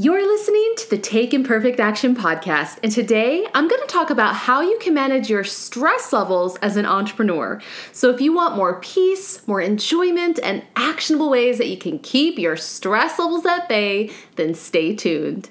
You're listening to the Take Imperfect Action podcast, and today I'm going to talk about how you can manage your stress levels as an entrepreneur. So, if you want more peace, more enjoyment, and actionable ways that you can keep your stress levels at bay, then stay tuned.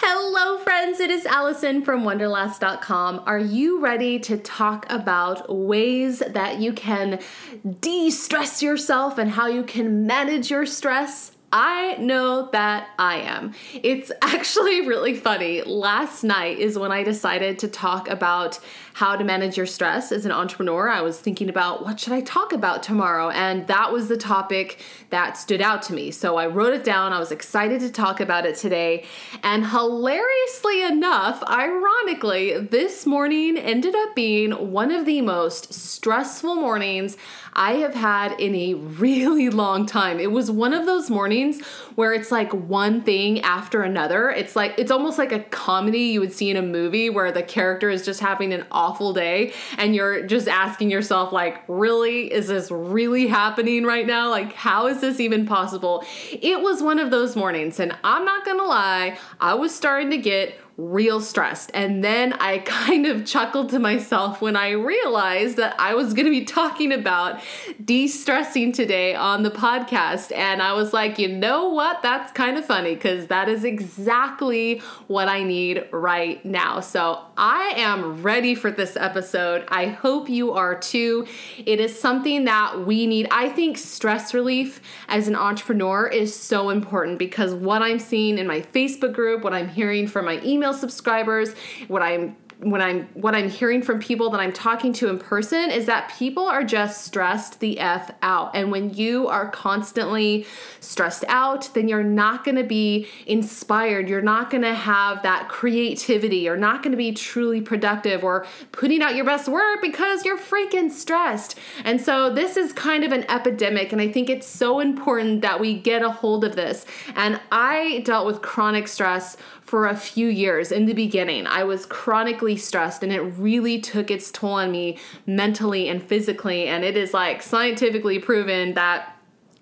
Hello, friends. It is Allison from Wonderlass.com. Are you ready to talk about ways that you can de stress yourself and how you can manage your stress? I know that I am. It's actually really funny. Last night is when I decided to talk about how to manage your stress as an entrepreneur. I was thinking about what should I talk about tomorrow, and that was the topic that stood out to me. So I wrote it down. I was excited to talk about it today. And hilariously enough, ironically, this morning ended up being one of the most stressful mornings I have had in a really long time. It was one of those mornings where it's like one thing after another. It's like it's almost like a comedy you would see in a movie where the character is just having an awful day and you're just asking yourself like, "Really? Is this really happening right now? Like how is this even possible?" It was one of those mornings and I'm not to lie, I was starting to get real stressed. And then I kind of chuckled to myself when I realized that I was going to be talking about de stressing today on the podcast. And I was like, you know what? That's kind of funny because that is exactly what I need right now. So I am ready for this episode. I hope you are too. It is something that we need. I think stress relief as an entrepreneur is so important because what I'm seeing in my Facebook group, what I'm hearing from my email email subscribers, what I'm when I'm what I'm hearing from people that I'm talking to in person is that people are just stressed the f out. And when you are constantly stressed out, then you're not going to be inspired. You're not going to have that creativity. You're not going to be truly productive or putting out your best work because you're freaking stressed. And so this is kind of an epidemic and I think it's so important that we get a hold of this. And I dealt with chronic stress for a few years in the beginning. I was chronically stressed and it really took its toll on me mentally and physically. And it is like scientifically proven that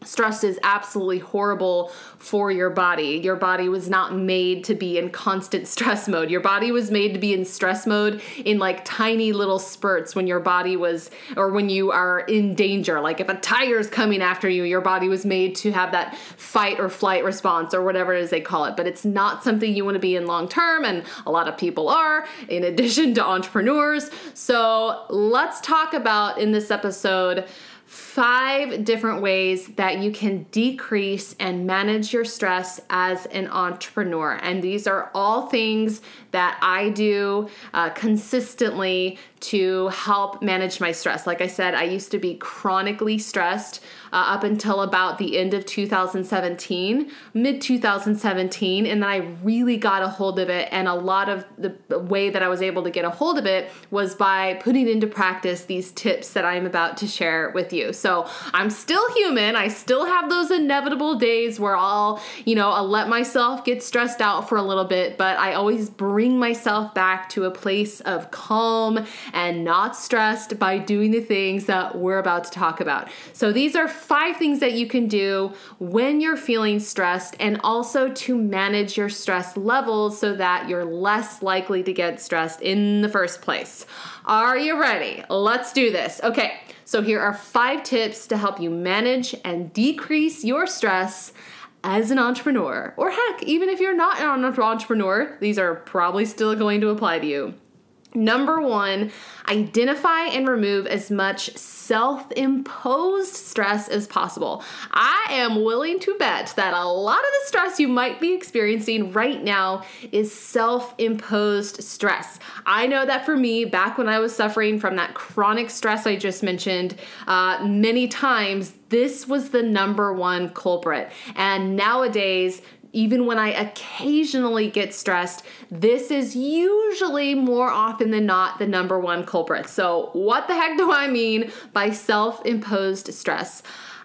stress is absolutely horrible for your body. Your body was not made to be in constant stress mode. Your body was made to be in stress mode in like tiny little spurts when your body was or when you are in danger. Like if a tiger's coming after you, your body was made to have that fight or flight response or whatever it is they call it. But it's not something you want to be in long term and a lot of people are in addition to entrepreneurs. So, let's talk about in this episode five different ways that you can decrease and manage your stress as an entrepreneur. And these are all things that I do uh, consistently to help manage my stress. Like I said, I used to be chronically stressed uh, up until about the end of 2017, mid 2017, and then I really got a hold of it. And a lot of the way that I was able to get a hold of it was by putting into practice these tips that I'm about to share with you. So I'm still human. I still have those inevitable days where I'll, you know, I'll let myself get stressed out for a little bit, but I always bring myself back to a place of calm and not stressed by doing the things that we're about to talk about. So, these are five things that you can do when you're feeling stressed and also to manage your stress levels so that you're less likely to get stressed in the first place. Are you ready? Let's do this. Okay, so here are five tips to help you manage and decrease your stress as an entrepreneur. Or heck, even if you're not an entrepreneur, these are probably still going to apply to you. Number one, identify and remove as much self imposed stress as possible. I am willing to bet that a lot of the stress you might be experiencing right now is self imposed stress. I know that for me, back when I was suffering from that chronic stress I just mentioned, uh, many times this was the number one culprit. And nowadays, even when I occasionally get stressed, this is usually more often than not the number one culprit. So, what the heck do I mean by self imposed stress?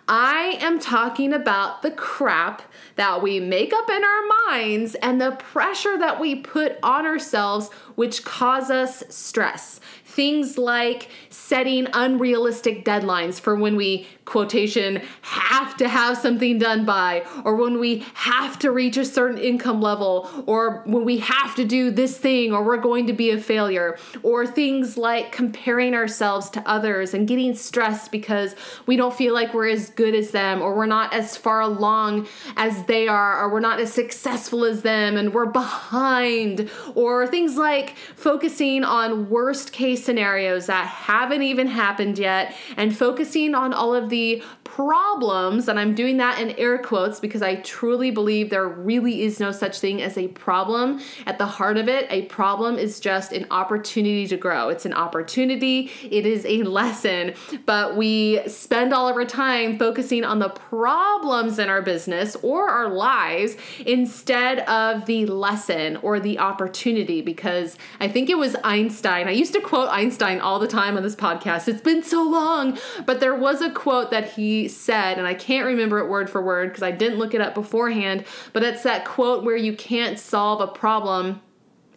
I am talking about the crap that we make up in our minds and the pressure that we put on ourselves, which cause us stress. Things like setting unrealistic deadlines for when we quotation have to have something done by or when we have to reach a certain income level or when we have to do this thing or we're going to be a failure or things like comparing ourselves to others and getting stressed because we don't feel like we're as good as them or we're not as far along as they are or we're not as successful as them and we're behind or things like focusing on worst case scenarios that haven't even happened yet and focusing on all of the problems, and I'm doing that in air quotes because I truly believe there really is no such thing as a problem. At the heart of it, a problem is just an opportunity to grow. It's an opportunity, it is a lesson, but we spend all of our time focusing on the problems in our business or our lives instead of the lesson or the opportunity because I think it was Einstein. I used to quote Einstein all the time on this podcast. It's been so long, but there was a quote that he said, and I can't remember it word for word because I didn't look it up beforehand, but it's that quote where you can't solve a problem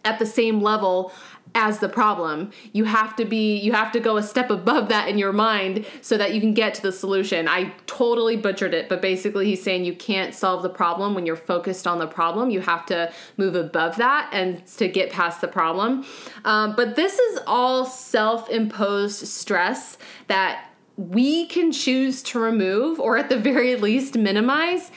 at the same level as the problem. You have to be you have to go a step above that in your mind so that you can get to the solution. I totally butchered it, but basically he's saying you can't solve the problem when you're focused on the problem. You have to move above that and to get past the problem. Um, but this is all self-imposed stress that we can choose to remove or at the very least minimize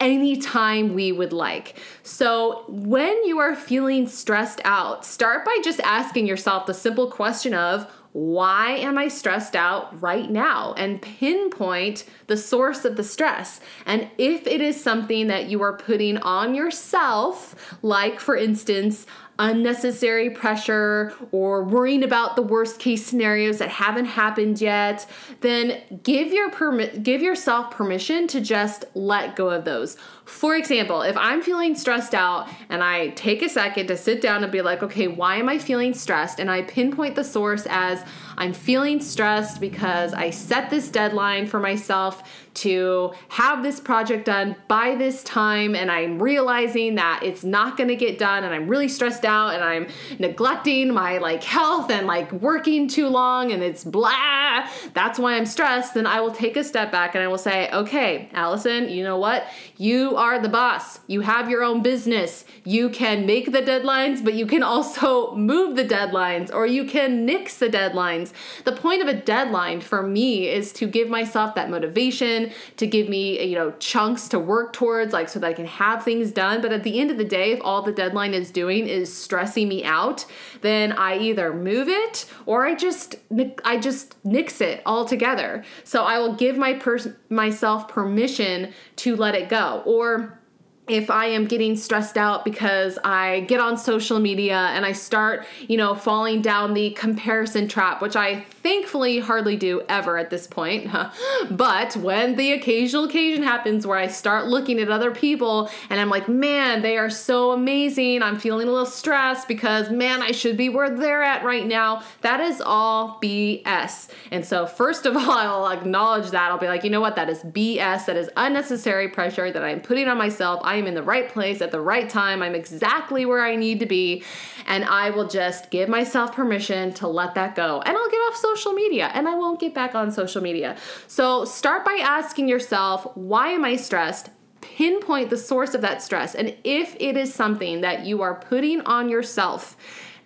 anytime we would like. So, when you are feeling stressed out, start by just asking yourself the simple question of, why am I stressed out right now? And pinpoint the source of the stress. And if it is something that you are putting on yourself, like for instance, unnecessary pressure or worrying about the worst case scenarios that haven't happened yet, then give your permit give yourself permission to just let go of those. For example, if I'm feeling stressed out and I take a second to sit down and be like, okay, why am I feeling stressed? And I pinpoint the source as I'm feeling stressed because I set this deadline for myself to have this project done by this time and I'm realizing that it's not going to get done and I'm really stressed out and I'm neglecting my like health and like working too long and it's blah. That's why I'm stressed. Then I will take a step back and I will say okay Allison you know what? You are the boss. You have your own business. You can make the deadlines but you can also move the deadlines or you can nix the deadlines. The point of a deadline for me is to give myself that motivation to give me, you know, chunks to work towards, like so that I can have things done. But at the end of the day, if all the deadline is doing is stressing me out, then I either move it or I just I just nix it altogether. So I will give my person myself permission to let it go. Or if I am getting stressed out because I get on social media and I start, you know, falling down the comparison trap, which I thankfully hardly do ever at this point. but when the occasional occasion happens where I start looking at other people and I'm like, man, they are so amazing. I'm feeling a little stressed because, man, I should be where they're at right now. That is all BS. And so, first of all, I'll acknowledge that. I'll be like, you know what? That is BS. That is unnecessary pressure that I'm putting on myself. I am in the right place at the right time. I'm exactly where I need to be. And I will just give myself permission to let that go. And I'll get off social media and I won't get back on social media. So start by asking yourself, why am I stressed? Pinpoint the source of that stress. And if it is something that you are putting on yourself,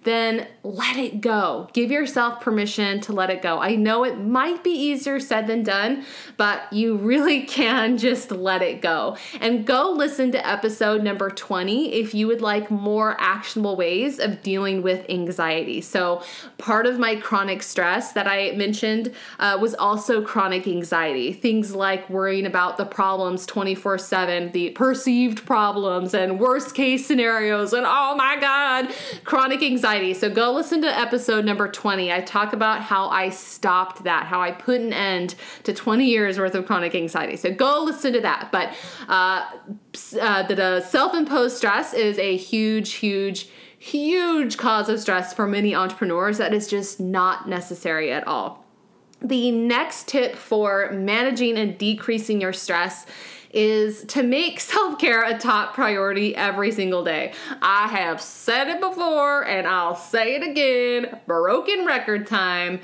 then let it go. Give yourself permission to let it go. I know it might be easier said than done, but you really can just let it go. And go listen to episode number 20 if you would like more actionable ways of dealing with anxiety. So, part of my chronic stress that I mentioned uh, was also chronic anxiety. Things like worrying about the problems 24 7, the perceived problems, and worst case scenarios, and oh my God, chronic anxiety. So, go listen to episode number 20. I talk about how I stopped that, how I put an end to 20 years worth of chronic anxiety. So, go listen to that. But uh, uh, the, the self imposed stress is a huge, huge, huge cause of stress for many entrepreneurs that is just not necessary at all. The next tip for managing and decreasing your stress is to make self care a top priority every single day. I have said it before and I'll say it again broken record time.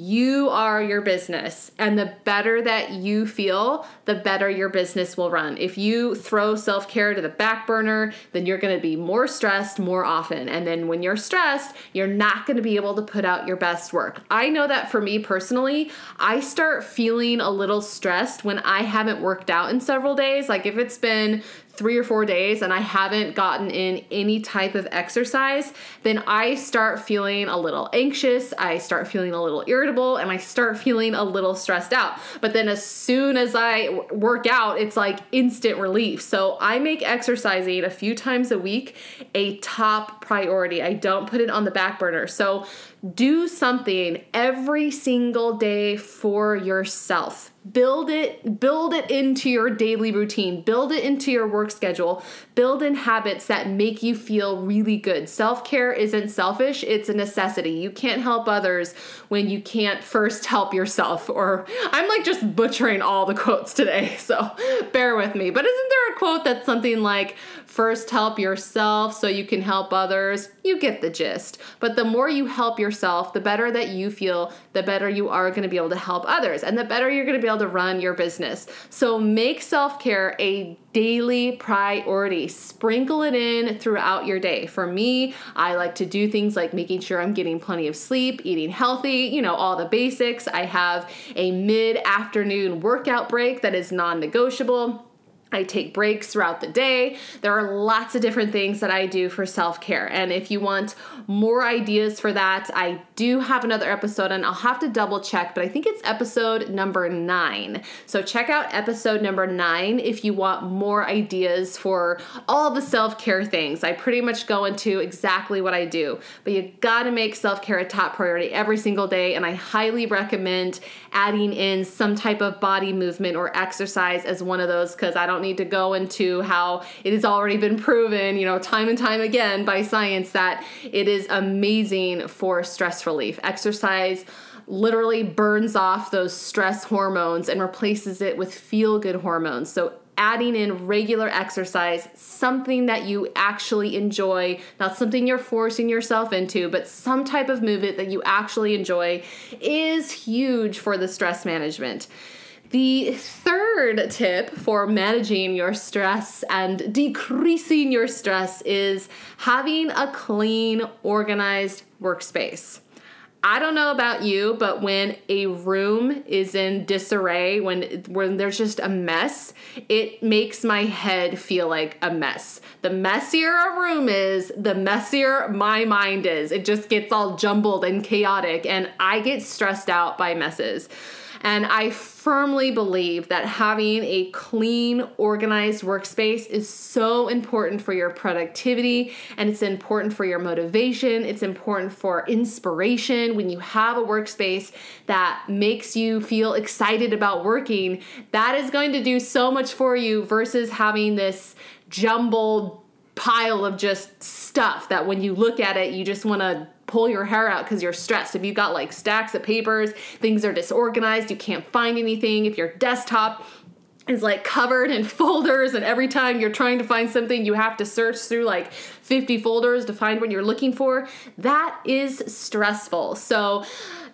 You are your business. And the better that you feel, the better your business will run. If you throw self care to the back burner, then you're gonna be more stressed more often. And then when you're stressed, you're not gonna be able to put out your best work. I know that for me personally, I start feeling a little stressed when I haven't worked out in several days. Like if it's been three or four days and I haven't gotten in any type of exercise, then I start feeling a little anxious, I start feeling a little irritable, and I start feeling a little stressed out. But then as soon as I work out, it's like instant relief. So I make exercising a few times a week a top priority. I don't put it on the back burner. So do something every single day for yourself. Build it build it into your daily routine. Build it into your work schedule. Build in habits that make you feel really good. Self-care isn't selfish it's a necessity. You can't help others when you can't first help yourself or i'm like just butchering all the quotes today so bear with me. But isn't there a quote that's something like first help yourself so you can help others you get the gist but the more you help yourself the better that you feel the better you are going to be able to help others and the better you're going to be able to run your business. So make self care a daily priority. Sprinkle it in throughout your day. For me, I like to do things like making sure I'm getting plenty of sleep, eating healthy, you know, all the basics. I have a mid afternoon workout break that is non negotiable. I take breaks throughout the day. There are lots of different things that I do for self care. And if you want more ideas for that, I do have another episode and I'll have to double check, but I think it's episode number nine. So check out episode number nine if you want more ideas for all the self care things. I pretty much go into exactly what I do, but you gotta make self care a top priority every single day. And I highly recommend adding in some type of body movement or exercise as one of those because I don't don't need to go into how it has already been proven, you know, time and time again by science that it is amazing for stress relief. Exercise literally burns off those stress hormones and replaces it with feel good hormones. So adding in regular exercise, something that you actually enjoy, not something you're forcing yourself into, but some type of movement that you actually enjoy is huge for the stress management. The third tip for managing your stress and decreasing your stress is having a clean, organized workspace. I don't know about you, but when a room is in disarray, when when there's just a mess, it makes my head feel like a mess. The messier a room is, the messier my mind is. It just gets all jumbled and chaotic and I get stressed out by messes. And I firmly believe that having a clean, organized workspace is so important for your productivity and it's important for your motivation. It's important for inspiration. When you have a workspace that makes you feel excited about working, that is going to do so much for you versus having this jumbled pile of just stuff that when you look at it, you just want to pull your hair out because you're stressed. If you've got like stacks of papers, things are disorganized, you can't find anything, if your desktop is like covered in folders and every time you're trying to find something you have to search through like 50 folders to find what you're looking for that is stressful so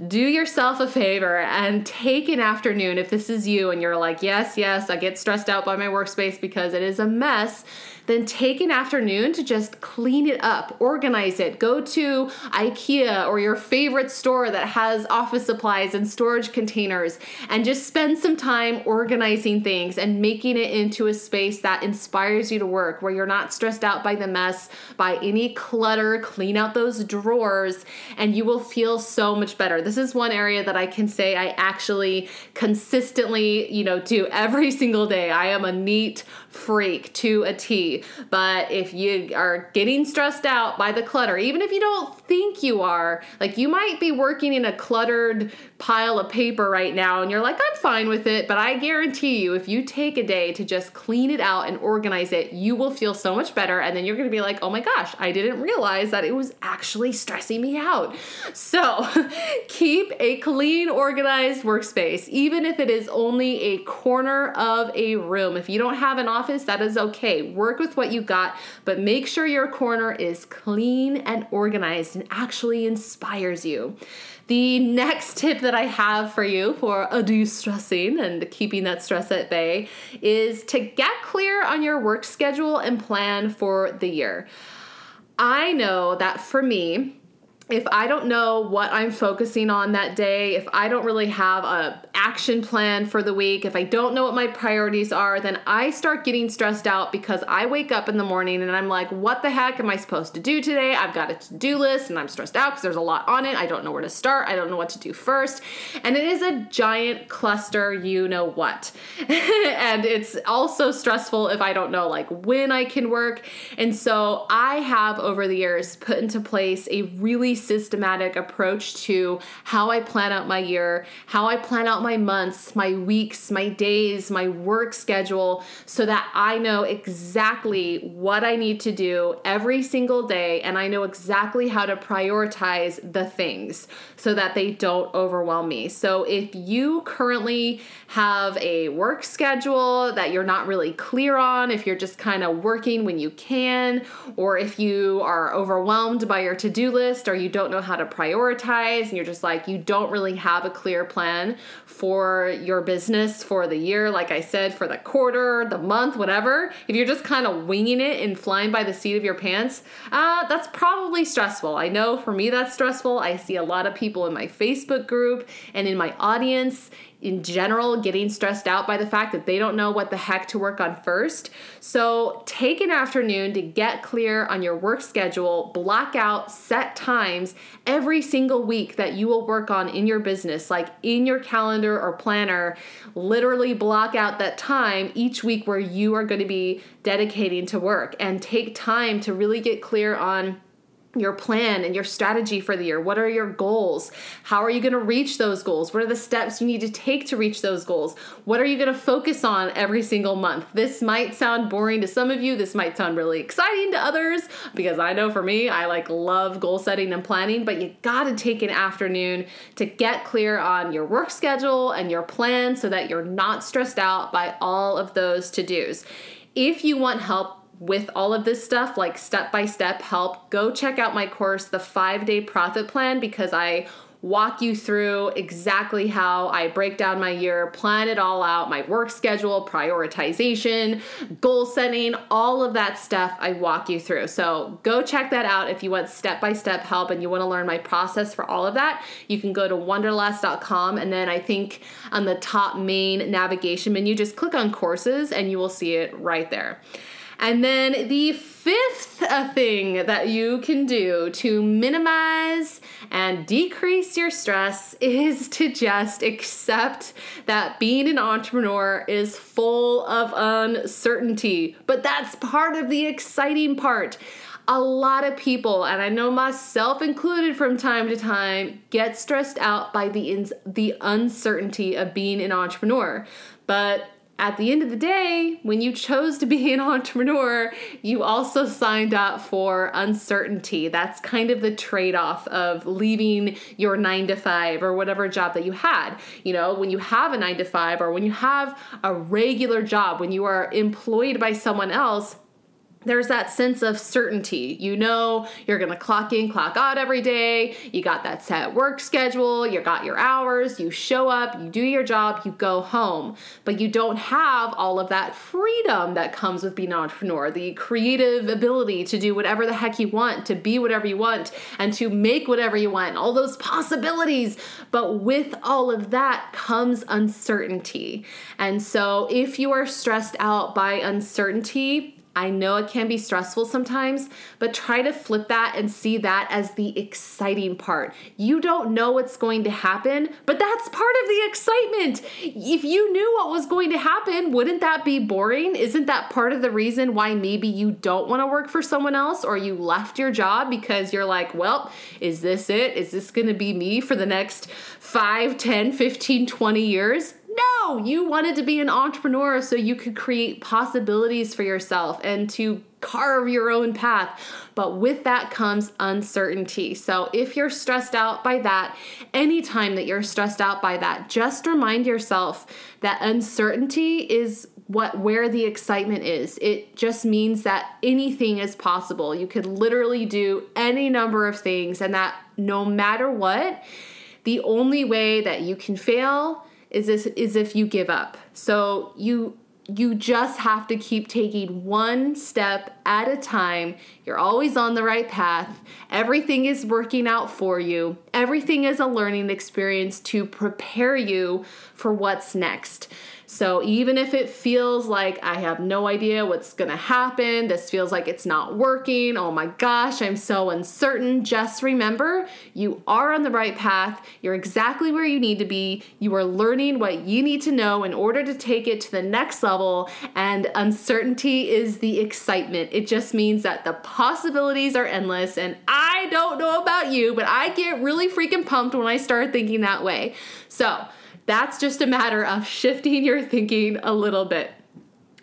do yourself a favor and take an afternoon if this is you and you're like, yes, yes, I get stressed out by my workspace because it is a mess then take an afternoon to just clean it up, organize it. Go to IKEA or your favorite store that has office supplies and storage containers and just spend some time organizing things and making it into a space that inspires you to work where you're not stressed out by the mess, by any clutter. Clean out those drawers and you will feel so much better. This is one area that I can say I actually consistently, you know, do every single day. I am a neat freak to a T. But if you are getting stressed out by the clutter, even if you don't think you are, like you might be working in a cluttered pile of paper right now and you're like, I'm fine with it. But I guarantee you, if you take a day to just clean it out and organize it, you will feel so much better. And then you're going to be like, oh my gosh, I didn't realize that it was actually stressing me out. So keep a clean, organized workspace, even if it is only a corner of a room. If you don't have an office, that is okay. Work with what you got, but make sure your corner is clean and organized and actually inspires you. The next tip that I have for you for de stressing and keeping that stress at bay is to get clear on your work schedule and plan for the year. I know that for me, if I don't know what I'm focusing on that day, if I don't really have a action plan for the week, if I don't know what my priorities are, then I start getting stressed out because I wake up in the morning and I'm like, what the heck am I supposed to do today? I've got a to-do list and I'm stressed out because there's a lot on it. I don't know where to start. I don't know what to do first. And it is a giant cluster, you know what. and it's also stressful if I don't know like when I can work. And so I have over the years put into place a really systematic approach to how I plan out my year, how I plan out my months, my weeks, my days, my work schedule, so that I know exactly what I need to do every single day and I know exactly how to prioritize the things so that they don't overwhelm me. So if you currently have a work schedule that you're not really clear on, if you're just kind of working when you can, or if you are overwhelmed by your to do list or you don't know how to prioritize and you're just like, you don't really have a clear plan for your business for the year, like I said, for the quarter, the month, whatever, if you're just kind of winging it and flying by the seat of your pants, uh, that's probably stressful. I know for me that's stressful. I see a lot of people in my Facebook group and in my audience in general getting stressed out by the fact that they don't know what the heck to work on first. So take an afternoon to get clear on your work schedule, block out set times every single week that you will work on in your business, like in your calendar or planner. Literally block out that time each week where you are going to be dedicating to work and take time to really get clear on your plan and your strategy for the year. What are your goals? How are you going to reach those goals? What are the steps you need to take to reach those goals? What are you going to focus on every single month? This might sound boring to some of you. This might sound really exciting to others because I know for me, I like love goal setting and planning, but you got to take an afternoon to get clear on your work schedule and your plan so that you're not stressed out by all of those to-dos. If you want help with all of this stuff, like step by step help, go check out my course, The Five Day Profit Plan, because I walk you through exactly how I break down my year, plan it all out, my work schedule, prioritization, goal setting, all of that stuff I walk you through. So go check that out if you want step by step help and you want to learn my process for all of that. You can go to wonderlass.com and then I think on the top main navigation menu, just click on courses and you will see it right there. And then the fifth thing that you can do to minimize and decrease your stress is to just accept that being an entrepreneur is full of uncertainty. But that's part of the exciting part a lot of people and i know myself included from time to time get stressed out by the ins- the uncertainty of being an entrepreneur but at the end of the day, when you chose to be an entrepreneur, you also signed up for uncertainty. That's kind of the trade off of leaving your nine to five or whatever job that you had. You know, when you have a nine to five or when you have a regular job, when you are employed by someone else, there's that sense of certainty. You know you're going to clock in, clock out every day. You got that set work schedule, you got your hours, you show up, you do your job, you go home. But you don't have all of that freedom that comes with being an entrepreneur, the creative ability to do whatever the heck you want, to be whatever you want, and to make whatever you want, all those possibilities. But with all of that comes uncertainty. And so if you are stressed out by uncertainty, I know it can be stressful sometimes, but try to flip that and see that as the exciting part. You don't know what's going to happen, but that's part of the excitement. If you knew what was going to happen, wouldn't that be boring? Isn't that part of the reason why maybe you don't want to work for someone else or you left your job because you're like, well, is this it? Is this going to be me for the next 5, 10, 15, 20 years? No, you wanted to be an entrepreneur so you could create possibilities for yourself and to carve your own path. But with that comes uncertainty. So if you're stressed out by that, anytime that you're stressed out by that, just remind yourself that uncertainty is what where the excitement is. It just means that anything is possible. You could literally do any number of things and that no matter what, the only way that you can fail is this is if you give up. So you you just have to keep taking one step at a time. You're always on the right path. Everything is working out for you. Everything is a learning experience to prepare you for what's next. So even if it feels like I have no idea what's gonna happen, this feels like it's not working, oh my gosh, I'm so uncertain, just remember you are on the right path. You're exactly where you need to be. You are learning what you need to know in order to take it to the next level. And uncertainty is the excitement. It just means that the possibilities are endless. And I don't know about you, but I get really freaking pumped when I start thinking that way. So, that's just a matter of shifting your thinking a little bit.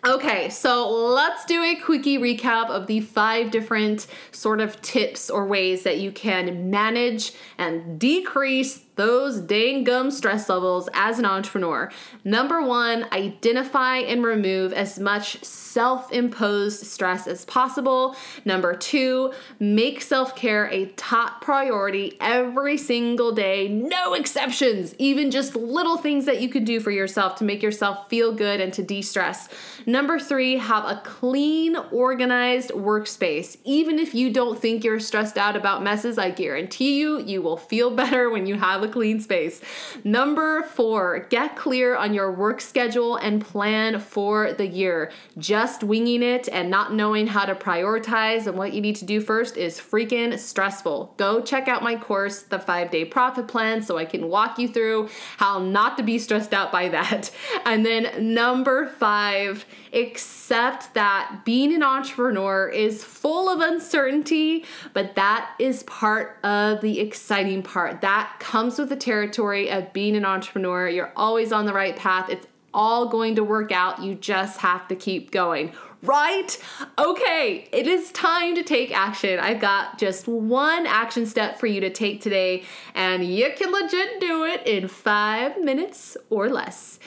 Okay, so let's do a quickie recap of the five different sort of tips or ways that you can manage and decrease those dang gum stress levels as an entrepreneur. Number one, identify and remove as much self imposed stress as possible. Number two, make self care a top priority every single day, no exceptions, even just little things that you can do for yourself to make yourself feel good and to de stress. Number three, have a clean, organized workspace. Even if you don't think you're stressed out about messes, I guarantee you, you will feel better when you have a clean space. Number four, get clear on your work schedule and plan for the year. Just winging it and not knowing how to prioritize and what you need to do first is freaking stressful. Go check out my course, The Five Day Profit Plan, so I can walk you through how not to be stressed out by that. And then number five, accept that being an entrepreneur is full of uncertainty, but that is part of the exciting part. That comes with the territory of being an entrepreneur. You're always on the right path. It's all going to work out. You just have to keep going. Right? Okay, it is time to take action. I've got just one action step for you to take today, and you can legit do it in five minutes or less.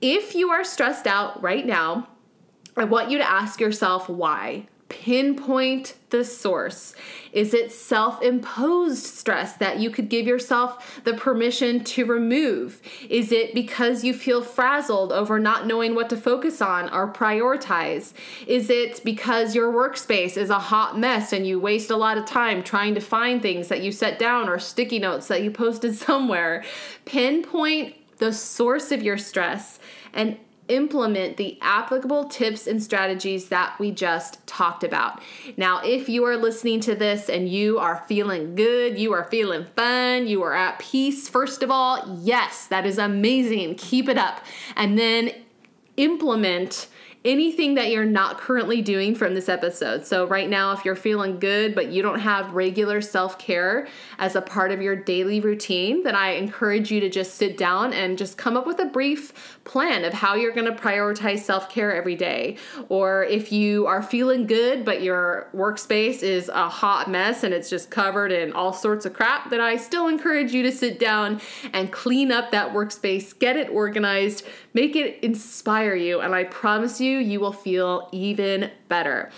If you are stressed out right now, I want you to ask yourself why. Pinpoint the source. Is it self imposed stress that you could give yourself the permission to remove? Is it because you feel frazzled over not knowing what to focus on or prioritize? Is it because your workspace is a hot mess and you waste a lot of time trying to find things that you set down or sticky notes that you posted somewhere? Pinpoint the source of your stress and implement the applicable tips and strategies that we just talked about. Now, if you are listening to this and you are feeling good, you are feeling fun, you are at peace, first of all, yes, that is amazing. Keep it up. And then implement anything that you're not currently doing from this episode. So, right now, if you're feeling good, but you don't have regular self care as a part of your daily routine, then I encourage you to just sit down and just come up with a brief plan of how you're going to prioritize self care every day. Or if you are feeling good, but your workspace is a hot mess and it's just covered in all sorts of crap, then I still encourage you to sit down and clean up that workspace, get it organized, Make it inspire you, and I promise you, you will feel even better.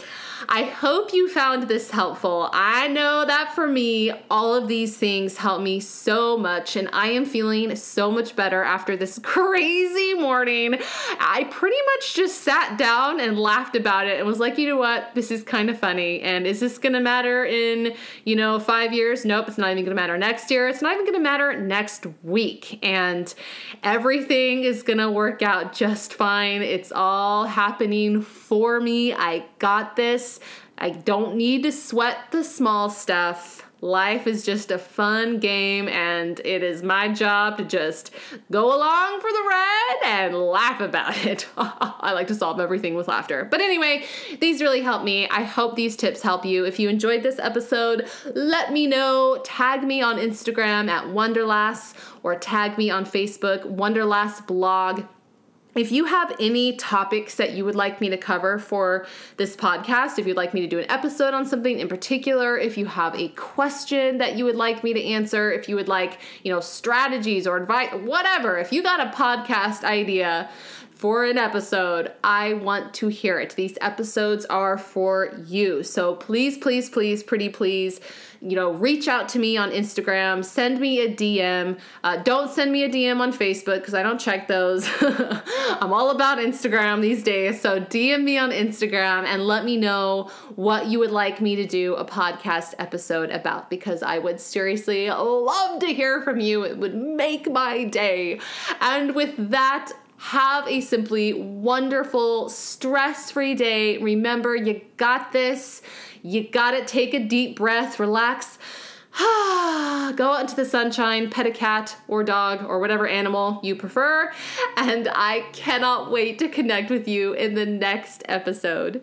I hope you found this helpful. I know that for me, all of these things help me so much, and I am feeling so much better after this crazy morning. I pretty much just sat down and laughed about it and was like, you know what? This is kind of funny. And is this gonna matter in, you know, five years? Nope, it's not even gonna matter next year. It's not even gonna matter next week. And everything is gonna work out just fine. It's all happening for me. I got this. I don't need to sweat the small stuff. Life is just a fun game, and it is my job to just go along for the ride and laugh about it. I like to solve everything with laughter. But anyway, these really help me. I hope these tips help you. If you enjoyed this episode, let me know. Tag me on Instagram at Wonderlass or tag me on Facebook, Wonderlass Blog. If you have any topics that you would like me to cover for this podcast, if you'd like me to do an episode on something in particular, if you have a question that you would like me to answer, if you would like, you know, strategies or advice, whatever, if you got a podcast idea, for an episode, I want to hear it. These episodes are for you. So please, please, please, pretty please, you know, reach out to me on Instagram, send me a DM. Uh, don't send me a DM on Facebook because I don't check those. I'm all about Instagram these days. So DM me on Instagram and let me know what you would like me to do a podcast episode about because I would seriously love to hear from you. It would make my day. And with that, have a simply wonderful, stress free day. Remember, you got this. You gotta take a deep breath, relax. Go out into the sunshine, pet a cat or dog or whatever animal you prefer, and I cannot wait to connect with you in the next episode.